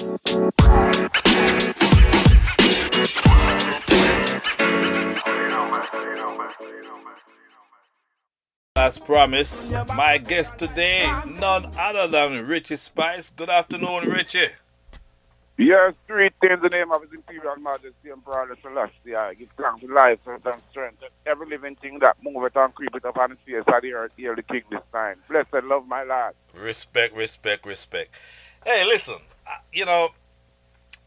As promised, my guest today, none other than Richie Spice. Good afternoon, Richie. Yes, three things in the name of His Imperial Majesty Emperor Selassie. I give thanks to life, health, and strength. Every living thing that moveth and creepeth upon the face of the earth, hear the king this time. Blessed love, my lord. Respect, respect, respect. Hey, listen, you know,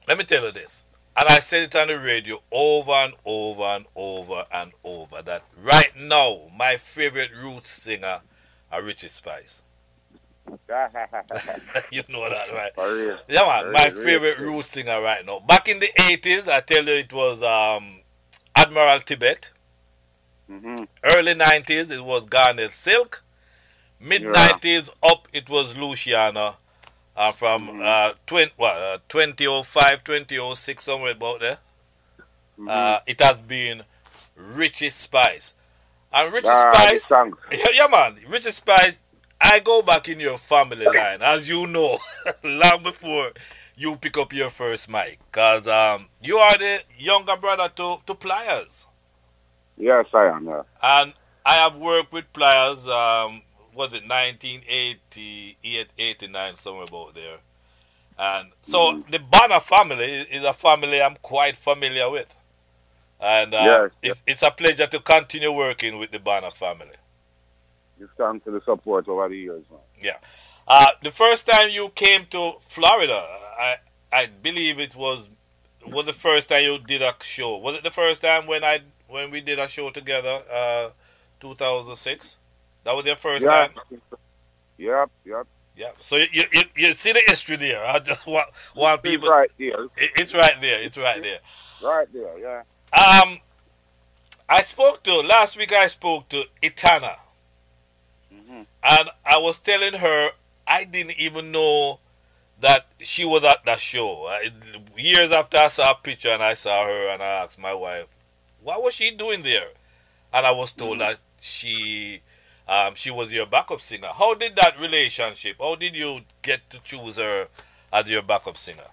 let me tell you this. And I said it on the radio over and over and over and over that right now, my favorite roots singer are Richie Spice. you know that, right? Yeah, man, my favorite roots singer right now. Back in the 80s, I tell you, it was um, Admiral Tibet. Mm-hmm. Early 90s, it was Garnet Silk. Mid 90s, up, it was Luciano. Uh, from Mm-hmm. uh, 20, what, uh, 2005, 2006, somewhere about there. Mm-hmm. Uh, it has been Richie Spice. And Richie Ah, Spice, yeah, yeah, man, Richie Spice, I go back in your family line, as you know, long before you pick up your first mic. Because um, you are the younger brother to, to Pliers. Yes, I am. Yeah. And I have worked with Pliers, um, was it 1988, 89, somewhere about there. And so Mhm. the Bonner family is, a family I'm quite familiar with. And uh, Yes, it's, it's a pleasure to continue working with the Bonner family. You've come to the support over the years, man. Yeah. Uh, the first time you came to Florida, I I believe it was was the first time you did a show. Was it the first time when I when we did a show together, uh, 2006? That was your first yeah. time. Yep, yep. Yeah. So you, you you you see the history there. I just want want It's people. right there. It, it's right there. It's right there. Right there, yeah. Um, I spoke to last week. I spoke to Etana. Mm-hmm. and I was telling her I didn't even know that she was at that show. I, years after I saw a picture and I saw her, and I asked my wife, "What was she doing there?" And I was told that she, um, she was your backup singer. How did that relationship? How did you get to choose her as your backup singer?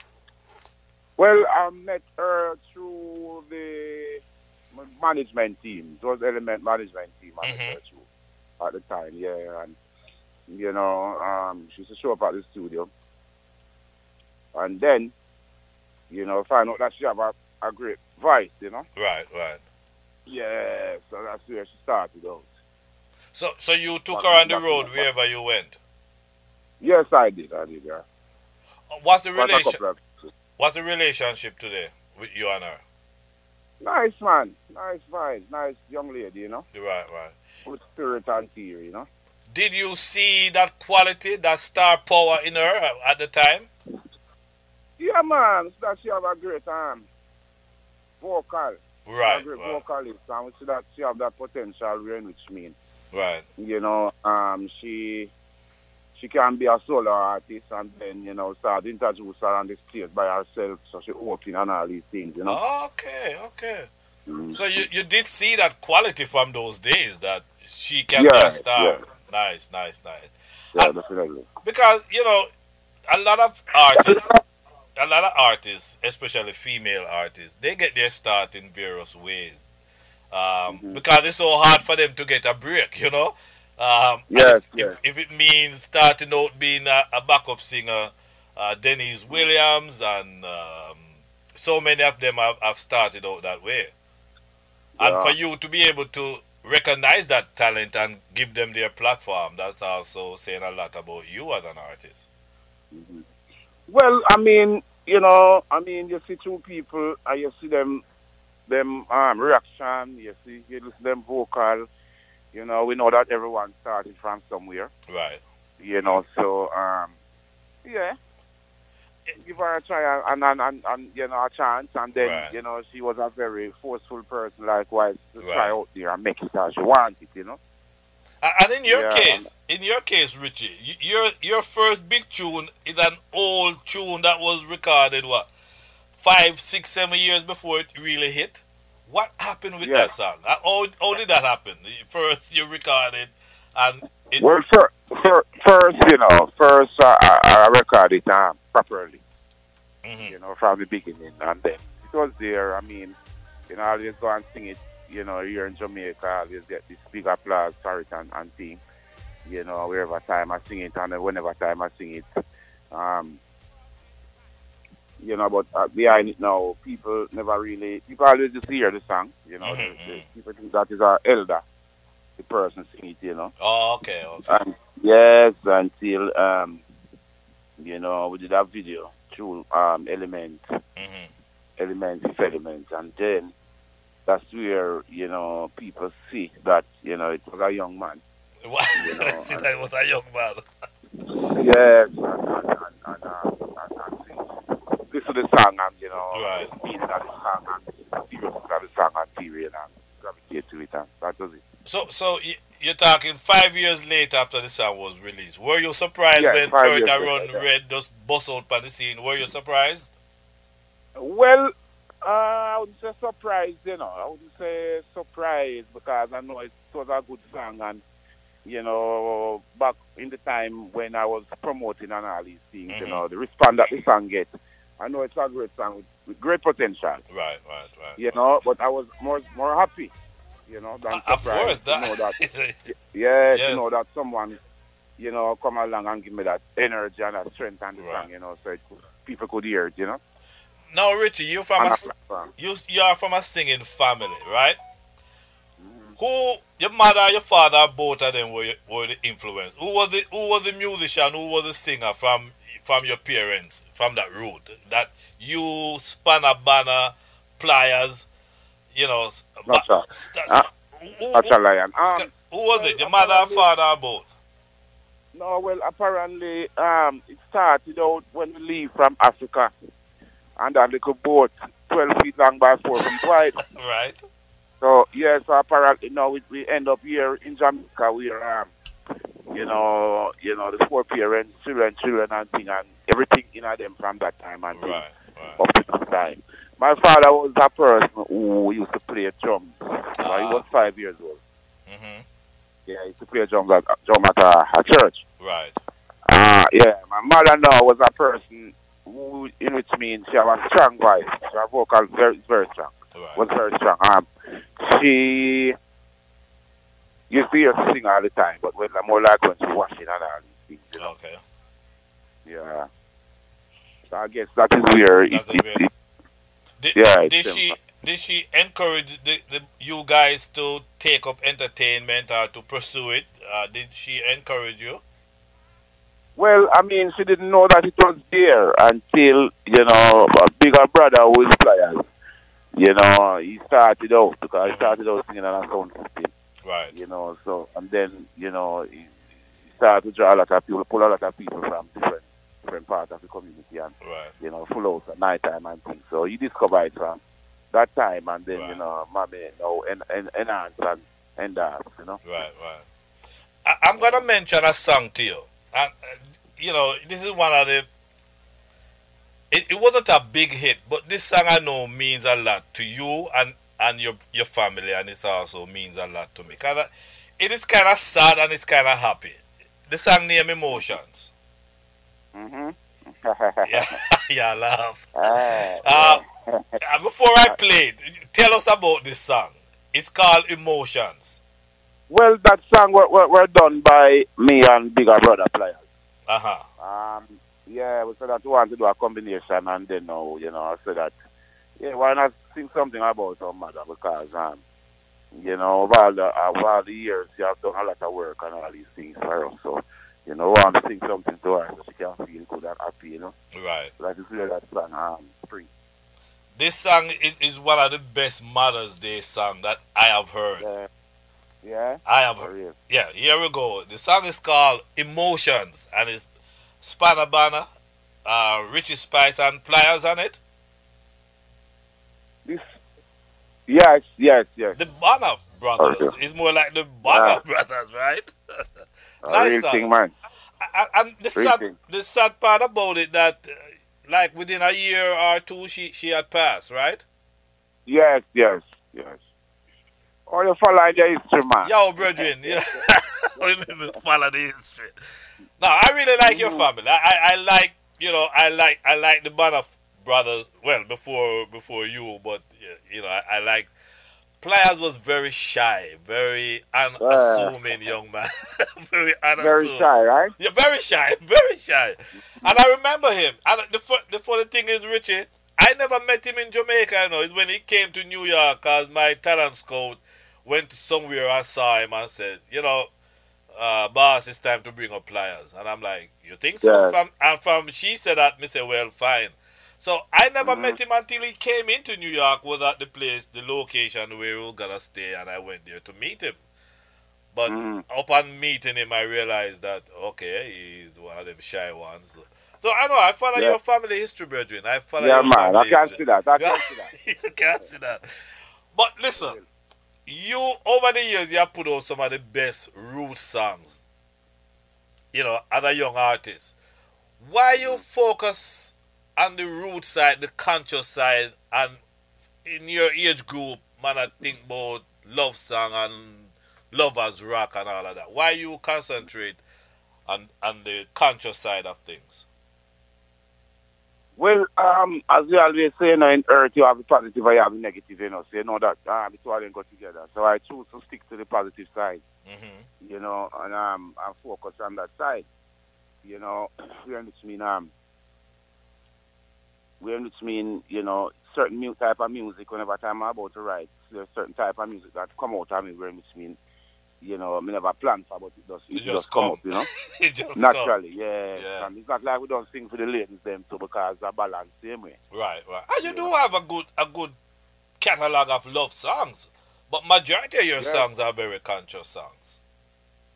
Well, I met her through the management team. It was Element Management team I met Mhm. her through at the time, yeah. And, you know, um, she used to show up at the studio. And then, you know, find out that she have a, a great voice, you know. Right, right. Yeah, so that's where she started out. So, so you took her on the road wherever you went. Yes, I did, I did, yeah. What's the relation? What's the relationship today with you and her? Nice man, nice vibes, nice young lady, you know. Right, right. With spirit and tear, you know. Did you see that quality, that star power in her at the time? Yeah, man, that she have a great um, vocal. Right, a great right, vocalist, and we see that she have that potential which mean. Right. You know, um, she she can be a solo artist and then, you know, start introduce her on the stage by herself, so she open and all these things, you know. Okay, okay. Mm. So you, you did see that quality from those days that she can be Yeah, a star. yeah. Nice, nice, nice. Yeah, definitely. Because, you know, a lot of artists, a lot of artists, especially female artists, they get their start in various ways. Um, Mhm. Because it's so hard for them to get a break, you know. Um, Yes, if, yes. if, if it means starting out being a, a backup singer, uh, Deniece Williams and um, so many of them have, have started out that way. And for you to be able to recognize that talent and give them their platform, that's also saying a lot about you as an artist. Well, I mean, you know, I mean, you see two people and you see them, them um, reaction. You see, you listen them vocal. You know, we know that everyone started from somewhere. Right. You know, so um, yeah, give her a try and and, and, and you know a chance, and then Right. you know she was a very forceful person, likewise to Right. try out there and make it as she wanted. You know. And in your Yeah. case, in your case, Richie, your your first big tune is an old tune that was recorded what five, six, seven years before it really hit. What happened with Yeah. that song? How, how did that happen? First you recorded, and it Well, fir- fir- first, you know, first uh, I, I recorded it um, properly. Mhm. you know, from the beginning. And then it was there. I mean, you know, I always go and sing it, you know, here in Jamaica. I always get this big applause for it and, and thing, you know, wherever time I sing it and whenever time I sing it. Um, you know, but uh, behind it now, people never really, people always just hear the song, you know, Mhm, the, the, people think that is our elder, the person sing it, you know. Oh, okay, okay. And yes, until um, you know, we did a video through um element, hmm element, element, and then that's where you know people see that you know it was a young man. You know, See, that was a young man. Yes, and and and, and, um, to the song and you know, Right. the meaning of the song and the seriousness of the song and gravitate to it and that was it. So, so you're talking five years later after the song was released. Were you surprised Yeah, when years Run yeah. Red just bust out on the scene? Were you surprised? Well, uh, I wouldn't say surprised, you know. I wouldn't say surprised because I know it was a good song and, you know, back in the time when I was promoting and all these things, you Mhm. know, the response that the song gets, I know it's a great song with, with great potential, Right, right, right. you know, but I was more more happy, you know, than Uh, of course, surprised to know that. that, yeah, Yes. you know that someone, you know, come along and give me that energy and that strength and the Right. song, you know, so it could, people could hear it, you know. now, Richie, you from And a I s- like the song. you you are from a singing family, right? Who your mother, your father, both of them were were the influence. Who was the who was the musician? Who was the singer from from your parents from that root? That you spanner banner pliers, you know. Not ba- st- Ah, who, That's who, a lion. Um, who was it? Your mother, father, or both? no, well, apparently, um, it started out when we leave from Africa, and that little boat, twelve feet long by four feet wide. Right. So yes, so apparently now we, we end up here in Jamaica. We're um, you know, you know, the four parents, children, children, and thing, and everything in them from that time and Right. Right. up to this time. My father was a person who used to play drums. So he Ah. was five years old. hmm Yeah, he used to play drums at, drum at a, a church. Right. Ah, yeah. My mother now was a person who, in which means she had a strong voice. Her vocal very, very strong. Right. Very strong. Um, she used to hear her sing all the time, but when more like when she washing and all these things, you know. Okay. Yeah. So I guess that is where it, it, where- it, Did, Yeah, did she did she encourage the, the you guys to take up entertainment or to pursue it? Uh, did she encourage you? Well, I mean, she didn't know that it was there until, you know, a bigger brother who is Pliers. You know, he started out because he started out singing on a sound system, Right. you know, so, and then, you know, he, he started to draw a lot of people, pull a lot of people from different different parts of the community and, Right. you know, full house at night time and things. So he discovered it from that time and then, Right. you know, mommy, you know, en- en- enhance and enhance, you know. Right. Right. I, I'm gonna mention a song to you, and uh, you know this is one of the. It, it wasn't a big hit, but this song I know means a lot to you and and your your family, and it also means a lot to me. Cause it is kind of sad and it's kind of happy. The song name Emotions. Mm-hmm. Yeah, yeah, laugh. Ah, Uh, Uh, before I play, it, tell us about this song. It's called Emotions. Well, that song were, were, were done by me and bigger brother Pliers. Uh huh. Um, yeah, we said that we want to do a combination, and then now, you know, I said that, yeah, why not sing something about our mother? Because, um, you know, of all the, uh, of all the years, you have done a lot of work and all these things for us. So, you know, I want to sing something to her so she can feel good and happy, you know. Right. So that is where that song, um, spring. This song is, is one of the best Mother's Day song that I have heard. Yeah. Yeah? I have heard. Yeah, here we go. The song is called Emotions and it's Spanner Banner, uh, Richie Spice and Pliers on it. This, yes, yes, yes. The Banner Brothers. Okay. It's more like the Banner Yeah. Brothers, right? Nice real song. thing, man. and, and the Real sad, thing. the sad part about it that, uh, like within a year or two, she she had passed, right? Yes, yes, yes. Oh, you follow the history, man. Yo, brethren, yeah. we follow the history. No, I really like your family. I, I, I like, you know, I like, I like the banner brothers. Well, before before you, but you know, I, I like. Pliers was very shy, very unassuming ah. young man. very unassuming. Very shy, right? Yeah, very shy, very shy. And I remember him. And the, the funny thing is, Richie, I never met him in Jamaica, you know. It's when he came to New York as my talent scout went to somewhere and saw him and said, you know, uh, boss, it's time to bring up pliers. And I'm like, you think so? Yeah. From, and from she said that, me say, well, fine. So I never Mm-hmm. met him until he came into New York, was at the place, the location where we were gonna stay, and I went there to meet him. But Mhm. upon meeting him, I realized that okay, he's one of them shy ones. So I know I follow Yeah. your family history, brethren. I follow Yeah, your man. I family can history. see that. I can't see that. you can't see that. But listen, you over the years you have put out some of the best root songs. You know, as a young artist. Why you focus on the root side, the conscious side, and in your age group, man, I think about love song and lovers rock and all of that. Why you concentrate on on the conscious side of things? Well, um, as we always say, you know, in earth, you have the positive and you have the negative, you know. So you know that uh, the two of them go together. So I choose to stick to the positive side, hmm you know, and um, and focus on that side. You know, which mean um, which mean you know certain mu- type of music. Whenever time I'm about to write, there's certain type of music that come out of me, where which mean, you know, I never plan for, but it does, it, It just, just come come. up, you know. it just. Naturally, yeah. Yeah. And it's not like we don't sing for the ladies them too because they balance same way. Right, right. And you do have a good a good catalog of love songs. But majority of your Yeah. songs are very conscious songs.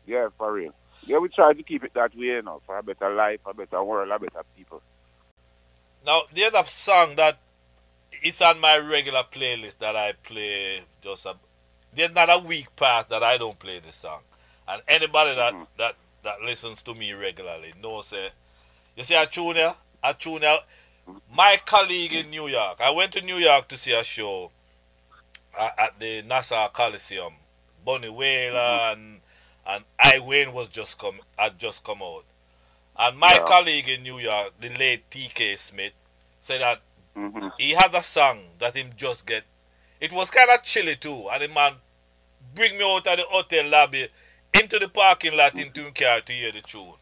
Yeah, for real. Yeah, we try to keep it that way, you know, for a better life, a better world, a better people. Now there's a song that is on my regular playlist that I play just a there's not a week past that I don't play this song. And anybody that Mhm. that, that listens to me regularly knows say you see a tune here? A tune here? My colleague in New York. I went to New York to see a show at the Nassau Coliseum. Bunny Wailer and and I Wayne was just come had just come out. And my Yeah. colleague in New York, the late TK Smith, said that hmm he had a song that him just get. It was kind of chilly too, and the man bring me out of the hotel lobby into the parking lot into him car to hear the tune.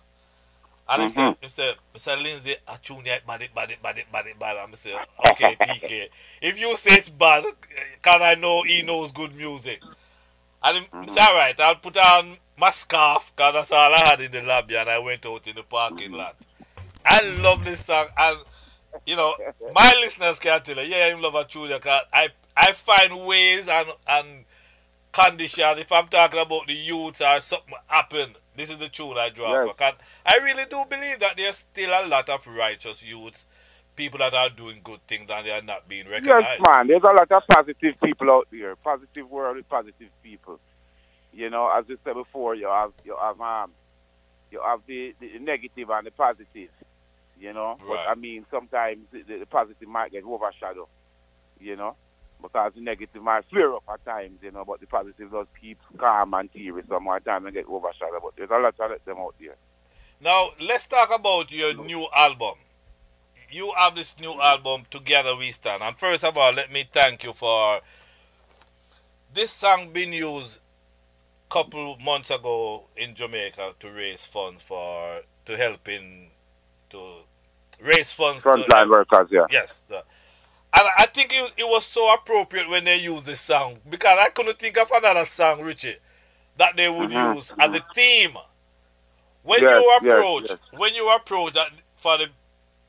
And he said, he said, Mr. Lindsay, a tune yet bad bad bad bad bad. And I said, okay, TK. If you say it's bad, because I know he knows good music. And he Mm-hmm. said, all right, I'll put on my scarf, because that's all I had in the lobby, and I went out in the parking Mm-hmm. lot. I love this song, and you know, my listeners can tell you, yeah, I love a tune because I I find ways and and conditions. If I'm talking about the youth or something happen, this is the tune I draw Yes. for. Cause I really do believe that there's still a lot of righteous youths, people that are doing good things and they are not being recognized. Yes, man. There's a lot of positive people out there. Positive world with positive people. You know, as you said before, you have you have um you have the, the negative and the positive. You know, but I mean sometimes the, the positive might get overshadowed. You know, because the negative might flare up at times. You know, but the positive does keep calm and teary some more time and get overshadowed. But there's a lot of them out there. Now let's talk about your new album. You have this new mm-hmm. album, Together We Stand. And first of all, let me thank you for this song being used couple months ago in Jamaica to raise funds for to help in to raise funds Frontline workers, yeah. Yes. sir. And I think it, it was so appropriate when they used this song because I couldn't think of another song, Richie, that they would Mhm, use as the theme. When Yes, you yes, approach, yes. when you approach that for the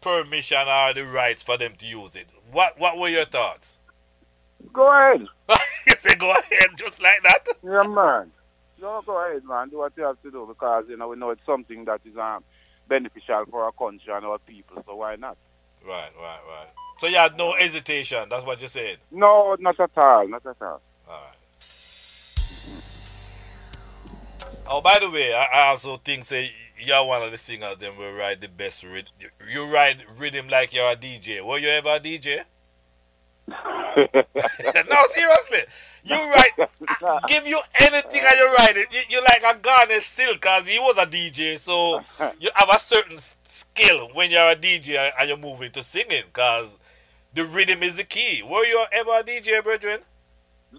permission or the rights for them to use it, what what were your thoughts? Go ahead. you say go ahead, just like that. Yeah, man. No, go ahead, man. Do what you have to do because you know we know it's something that is um beneficial for our country and our people. So why not? Right, right, right. So you had no hesitation. That's what you said. No, not at all. Not at all. All right. Oh, by the way, I, also think say you're one of the singers them will write the best rhythm. You, you write rhythm like you're a DJ. Were you ever a DJ? no, seriously. You write, give you anything and you write it. You, you like a Garnet Silk because he was a DJ. So you have a certain skill when you're a DJ and you're moving to singing because the rhythm is the key. Were you ever a DJ, brethren?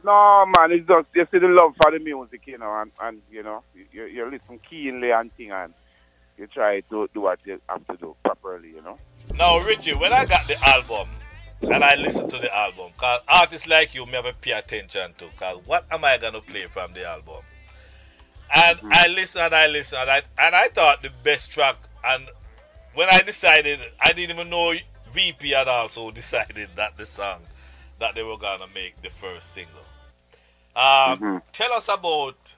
No, man. It's just, you see the love for the music, you know, and, and you know, you, you listen keenly and thing and you try to do what you have to do properly, you know. Now, Richie, when I got the album, and I listen to the album. Cause artists like you never pay attention to. Cause what am I gonna play from the album? And mm-hmm. I listen and I listen and I, and I thought the best track. And when I decided, I didn't even know VP had also decided that the song that they were gonna make the first single. Um, mm-hmm. Tell us about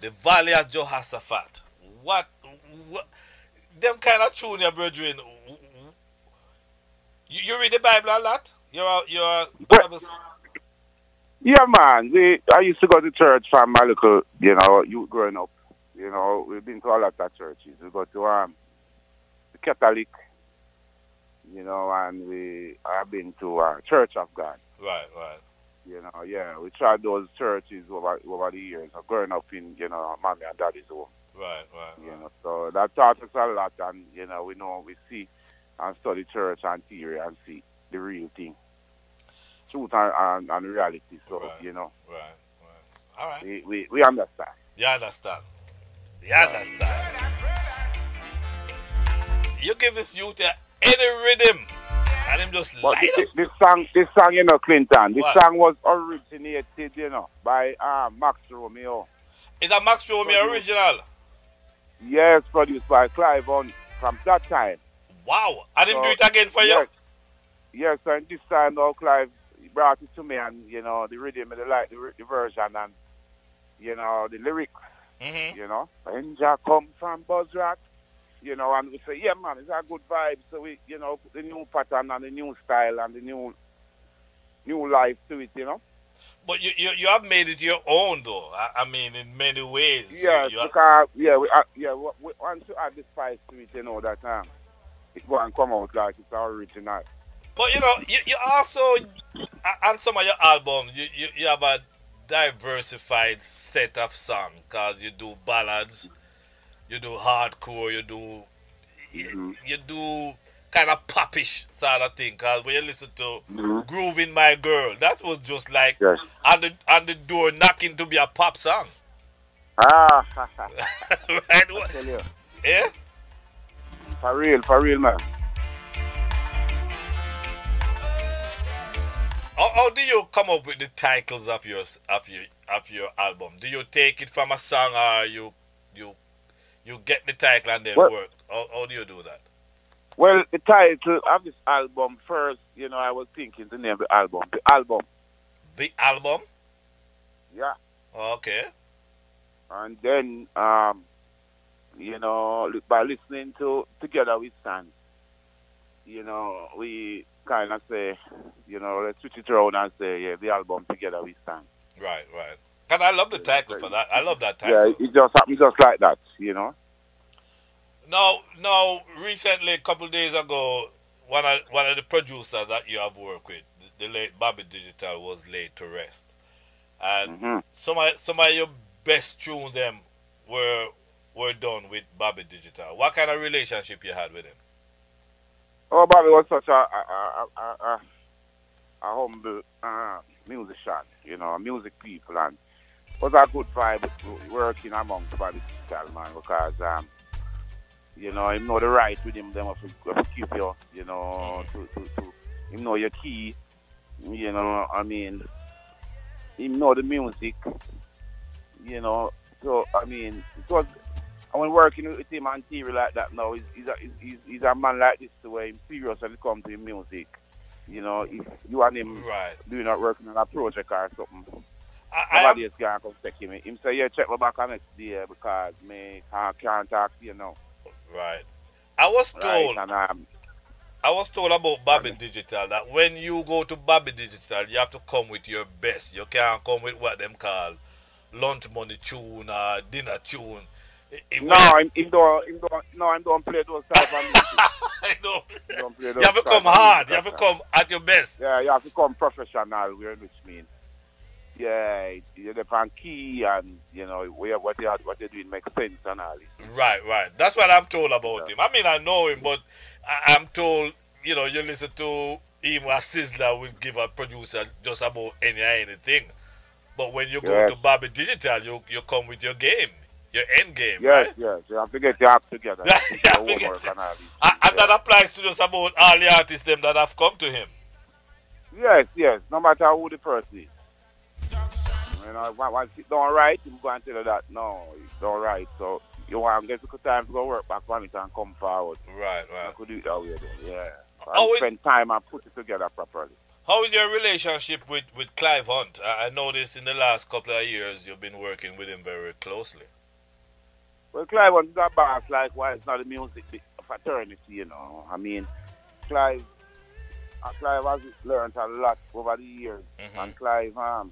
the Valley of Jehoshaphat. What, what, them kind of tune, your brethren you, you read the Bible a lot? You're you're Bible. Yeah, man. We I used to go to church from my little, you know, you growing up. You know, we've been to a lot of churches. We go to um the Catholic, you know, and we have been to uh, Church of God. Right, right. You know, yeah, we tried those churches over over the years. of growing up in, you know, mommy and daddy's home. Right, right. You know, so that taught us a lot, and you know, we know we see and study church and theory and see the real thing. Truth and, and, and reality. So, right. you know. Right, right. All right. We, we, we understand. You understand. You understand. You give this youth any rhythm and him just but light this, this, song, this song, you know, Clinton, this what? song was originated, you know, by uh, Max Romeo. Is that Max Romeo original? Yes, produced by Clive on from that time. Wow. I didn't so, do it again for yes. you? Yes, and this time now Clive brought it to me and, you know, the rhythm, I like the, the version and, you know, the lyrics, mm-hmm. you know. Ninja come from Buzzrat, you know, and we say, yeah, man, it's a good vibe. So we, you know, put the new pattern and the new style and the new new life to it, you know. But you, you, you have made it your own, though. I, I mean, in many ways. Yes, you, you because, yeah, we, uh, yeah, we, we want to add the spice to it, you know, that um, it come out like it's original. But you know, you, you also on some of your albums, you, you, you have a diversified set of songs because you do ballads, you do hardcore, you do mm-hmm. you, you do kind of popish sort of thing. Cause when you listen to mm-hmm. "Grooving My Girl," that was just like yes. on the on the door knocking to be a pop song. Ah, right? Yeah. For real, for real, man. How, how do you come up with the titles of your of your of your album? Do you take it from a song, or you you you get the title and then well, work? How, how do you do that? Well, the title of this album first, you know, I was thinking the name of the album. The album. The album. Yeah. Okay. And then um, you know, by listening to Together We Stand, you know, we kind of say, you know, let's switch it around and say, yeah, the album Together We Stand. Right, right. And I love the title for that. I love that title. Yeah, it just happened just like that, you know. Now, now, recently, a couple of days ago, one of one of the producers that you have worked with, the, the late Bobby Digital, was laid to rest, and mm-hmm. some of some of your best tunes them were were done with Bobby Digital. What kind of relationship you had with him? Oh, Bobby was such a a, a, a, a humble uh, musician, you know, music people, and was a good vibe working amongst Bobby Digital, man, because, um, you know, him know the right with him, them have to keep you, you know, mm. to, to, to, him know your key, you know, I mean, him know the music, you know, so, I mean, it was and when working with him on TV like that now, he's, he's, a, he's, he's a man like this the way he's serious when it comes to music. You know, if you and him right. doing not working on a project or something, I, nobody else can come take him. Him say, yeah, check me back on next day because me can't, can't talk to you now. Right. I was told, right, and, um, I was told about Bobby Digital that when you go to Bobby Digital, you have to come with your best. You can't come with what them call lunch money tune or dinner tune It- No, I'm indoor, indoor. No, I don't play those type of music. I know. Don't play You have to come hard. You have to come at your best. Yeah, you have to come professional, which mean. Yeah, you depend key and you know where what you what you're doing makes sense and all. Right, right. That's what I'm told about him. I mean, I know him, but I, I'm told, you know, you listen to him or Sizzla will give a producer just about any anything. But when you go Yes. to Bobby Digital, you you come with your game, your end game, Yes, right? yes, you have to get your act together. Yeah, You you have have to to do your get- homework and. And, Yeah. that applies to just about all the artists them that have come to him. Yes, yes, no matter who the person is. You know, once- it's done right, you go and tell you that, no, it's done right. So you want to get the time to go work back on it and come forward. Right, right. I could do it that way then, yeah. And it- spend time and put it together properly. How is your relationship with, with Clive Hunt? I, I noticed in the last couple of years you've been working with him very closely. Well, Clive was a boss, likewise, not the music fraternity, you know. I mean, Clive, uh, Clive has learned a lot over the years, Mhm. and Clive um,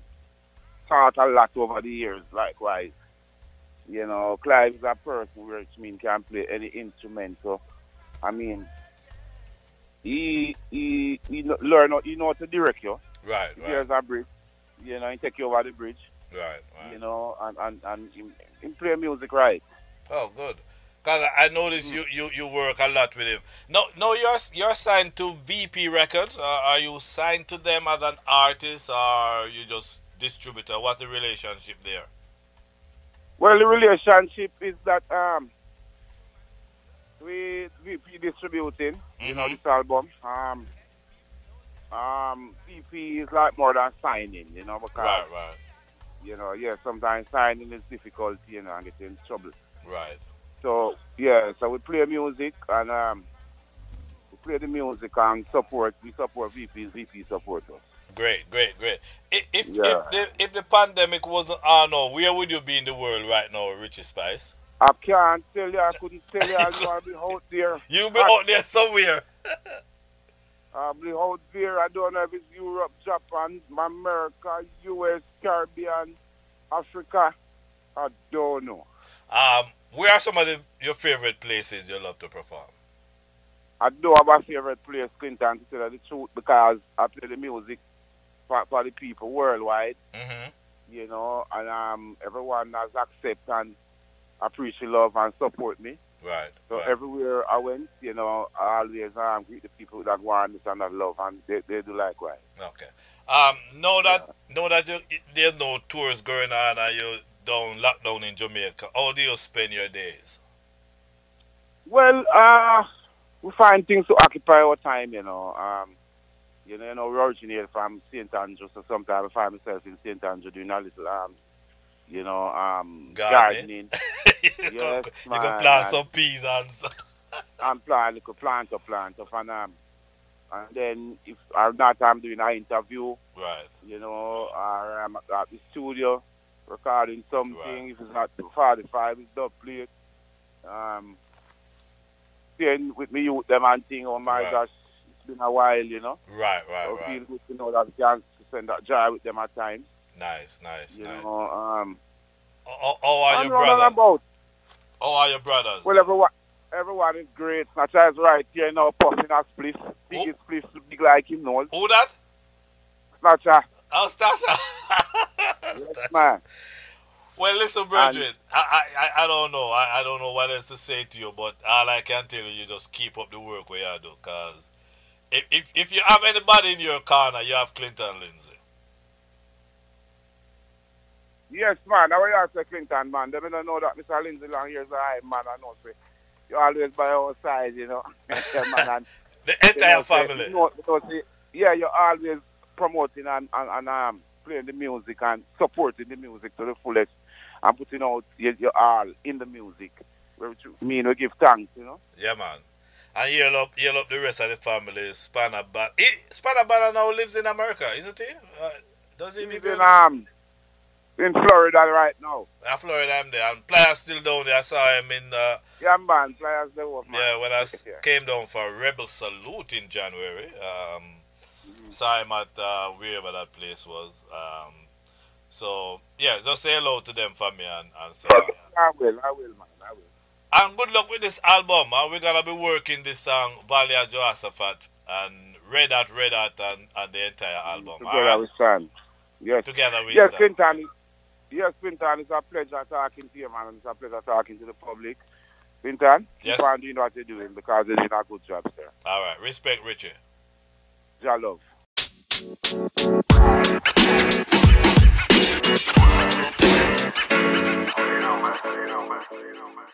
taught a lot over the years, likewise. You know, Clive is a person which mean can play any instrument. So, I mean, he he he learn he know how to direct you. Right, right, Here's a bridge, you know, he take you over the bridge, right, right. you know, and and and play music right. Oh, good. Cause I noticed you, you, you work a lot with him. No, no, you're you're signed to VP Records. Uh, are you signed to them as an artist, or you just distributor? What's the relationship there? Well, the relationship is that um, we VP distributing, you know, Mhm. this album. Um, um, VP is like more than signing, you know, because Right, right, you know, yeah, sometimes signing is difficult, you know, and get in trouble. Right. So yeah, so we play music and um, we play the music and support. We support VPs. VP support us. Great, great, great. I- If Yeah. if the if the pandemic wasn't on, now, where would you be in the world right now, Richie Spice? I can't tell you. I couldn't tell you. I'll be out there. You be I- out there somewhere. I'll be out there. I don't know if it's Europe, Japan, America, US, Caribbean, Africa. I don't know. Um, where are some of the, your favorite places you love to perform? I do have a favorite place, Clinton, to tell you the truth, because I play the music for, for the people worldwide, Mm-hmm. you know, and um, everyone has accept and appreciate love and support me. Right. So right. everywhere I went, you know, I always um, greet the people that want this and that love, and they, they do likewise. Okay. Um, know that know that you, there's no tours going on and you're down lockdown in Jamaica. How do you spend your days? Well, uh, we find things to occupy our time, you know. Um, you know, you know, we originate from St. Andrew, so sometimes I find myself in St. Andrew doing a little, um, you know, um, Gardening. gardening. you, Yes, you go man, plant man. some peas and and plant, little plant up, plant up, and um, and then if I'm not, I'm doing an interview, right. you know, or I'm at the studio recording something. Right. If it's not 45, it's dub plate. Um, staying with me youth them and thing. Oh my Right. gosh, it's been a while, you know. Right, right, So right. feel good to know that we can spend that joy with them at times. Nice, nice, You nice. know, um, How, how are your brothers? about. How are your brothers? Well, everyone, everyone is great. Snatcher is right here now, puffing a spliff. Biggest spliff, big like him knows. Who that? Snatcher, Oh, Stasha. yes, Stasha. man. Well, listen, brethren, I, I, I- I don't know. I, I don't know what else to say to you, but all I can tell you, you just keep up the work where you do. Because if, if, if you have anybody in your corner, you have Clinton Lindsay. Yes, man. Now, you say Clinton, man. They don't know that Mr. Lindsay Long years high, man. I know, say, you always by our side, you know. man. And, The you entire know, say, family. You know, you know, say, yeah, you're always promoting and, and, and um, playing the music and supporting the music to the fullest and putting out your, your all in the music. Which mean we give thanks, you know. Yeah, man. And heal up, heal up the rest of the family. Spanner Ban. He, Spanner Banner now lives in America, isn't he? Uh, does he live in, um, in Florida right now. uh, Florida? I'm there. And Pliers still down there. I saw him in, uh, Yeah, man. Pliers, they work, man. yeah, when I Yeah. came down for Rebel Salute in January. Um, him at uh, wherever that place was. Um, so, yeah, just say hello to them for me and, and so I will, I will, man. I will. And good luck with this album. And we're gonna be working this song Valley of Jehoshaphat and Red Hot, Red Hot and, and the entire album. Together alright? we stand. Yes. Together we Yes, stand. Clinton. Yes, Clinton, it's a pleasure talking to you, man. and It's a pleasure talking to the public. Clinton, Yes. keep on doing what you're doing because you're doing a good job, sir. Alright, respect Richard. Your love. You know, man. You.